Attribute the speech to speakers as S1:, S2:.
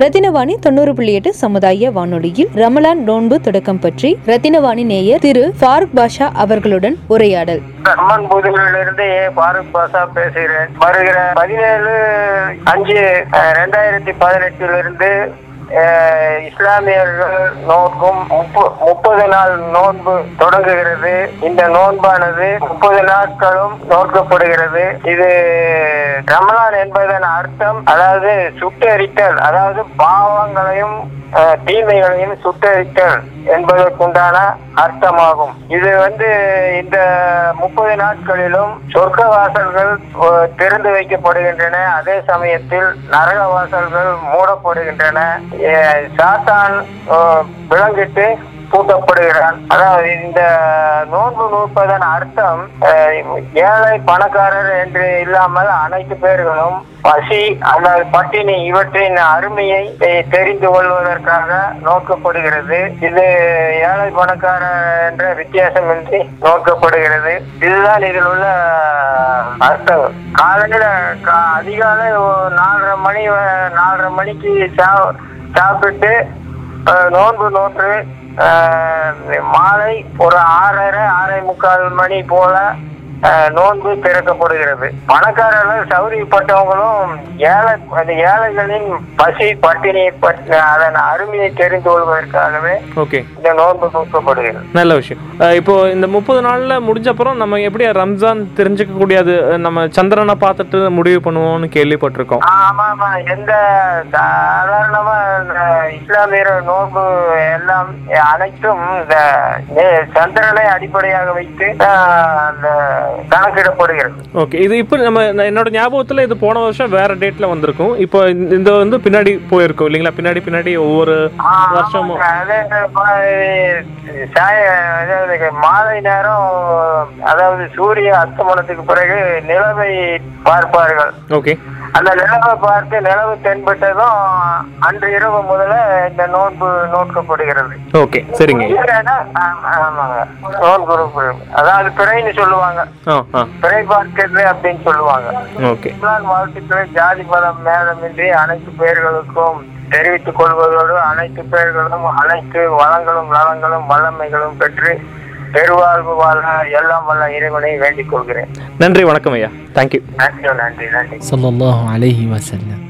S1: ரத்தினவாணி தொண்ணூறு புள்ளி எட்டு சமுதாய வானொலியில் ரமலான் நோன்பு தொடக்கம் பற்றி ரத்தினவாணி நேயர் திரு ஃபாரூக் பாஷா அவர்களுடன் உரையாடல்.
S2: அம்மன் புதுவிலிருந்து ஃபாரூக் பாஷா பேசுகிறேன். வருகிற பதினேழு அஞ்சு ரெண்டாயிரத்தி பதினெட்டிலிருந்து இஸ்லாமியர்கள் நோக்கும் முப்ப- முப்பது நாள் நோன்பு தொடங்குகிறது. இந்த நோன்பானது முப்பது நாட்களும் நோக்கப்படுகிறது இது ரமலான் என்பதன் அர்த்தம் அதாவது சுட்டரித்தல் அதாவது பாவங்களையும் தீமைகளையும் சுட்டரித்தல் என்பதற்குண்டான அர்த்தமாகும். இது வந்து இந்த முப்பது நாட்களிலும் சொர்க்க வாசல்கள் திறந்து வைக்கப்படுகின்றன. அதே சமயத்தில் நரக வாசல்கள் மூடப்படுகின்றன சாத்தான் விளங்கிட்டு பூட்டப்படுகிறான் அதாவது இந்த நோன்பு நூற்பதன் அர்த்தம் ஏழை பணக்காரர் என்று இல்லாமல் அனைத்து பேர்களும் பசி அல்லது பட்டினி இவற்றின் அருமையை தெரிந்து கொள்வதற்காக நோக்கப்படுகிறது. இது ஏழை பணக்காரர் என்ற வித்தியாசமின்றி நோக்கப்படுகிறது. இதுதான் இதில் உள்ள அர்த்தம். காலையில கா- அதிகாலை நாலரை மணி நாலரை மணிக்கு சா- சாப்பிட்டு நோன்பு நோற்று மாலை ஒரு ஆறரை ஆறரை முக்கால் மணி போல நோன்பு திறக்கப்படுகிறது. பணக்காரர்கள் சௌரியப்பட்டவங்களும் ஏழை அந்த ஏழைகளின் பசி பட்டினியை அதன் அருமையை தெரிந்து கொள்வதற்காகவே
S3: ஓகே.
S2: இந்த நோன்பு நோக்கப்படுகிறது
S3: நல்ல விஷயம். இப்போ இந்த முப்பது நாள்ல முடிஞ்ச அப்புறம் நம்ம எப்படி ரம்ஜான் தெரிஞ்சுக்க கூடியது நம்ம சந்திரனை பார்த்துட்டு முடிவு பண்ணுவோம்னு கேள்விப்பட்டிருக்கோம்.
S2: ஆமா ஆமா. எந்த சாதாரணமா இஸ்லாமியர் நோன்பு எல்லாம் அனைத்தும் இந்த சந்திரனை அடிப்படையாக வைத்து அந்த கணக்கிடப்படுகிறது.
S3: ஓகே இது இப்போ நம்ம என்னோட ஞாபகத்துல இது போன வருஷம் வேற டேட்ல வந்திருக்கும். இப்போ இந்த- வந்து பின்னாடி போயிருக்கும் இல்லைங்களா? பின்னாடி பின்னாடி ஒவ்வொரு வருஷமும்.
S2: மாலை நேரம் அதாவது சூரிய அஸ்தமனத்துக்கு பிறகு நிலவை பார்ப்பார்கள்.
S3: ஓகே
S2: அந்த நிலவை பார்த்து நிலவு தென்பட்டதும் அன்று இரவு முதல்ல இந்த நோன்பு நோக்கப்படுகிறது.
S3: ஓகே சரிங்க.
S2: ஆமாங்க. அதாவது பிறைன்னு சொல்லுவாங்க. பிறை பார்க்கிறது அப்படின்னு சொல்லுவாங்க.
S3: ஓகே.
S2: வாழ்த்துக்களை ஜாதி மதம் மேலமின்றி அனைத்து பேர்களுக்கும் தெரிவித்துக் கொள்வதோடு அனைத்து பேர்களும் அனைத்து வளங்களும் நலங்களும் வல்லமைகளும் பெற்று பெருவாழ்வு வாழ எல்லாம் வல்ல இறைவனை வேண்டிக் கொள்கிறேன்.
S3: நன்றி வணக்கம் ஐயா. தேங்க்யூ
S2: நன்றி நன்றி நன்றி.
S4: சொல்லலாம் அலைஹி வசல்லம்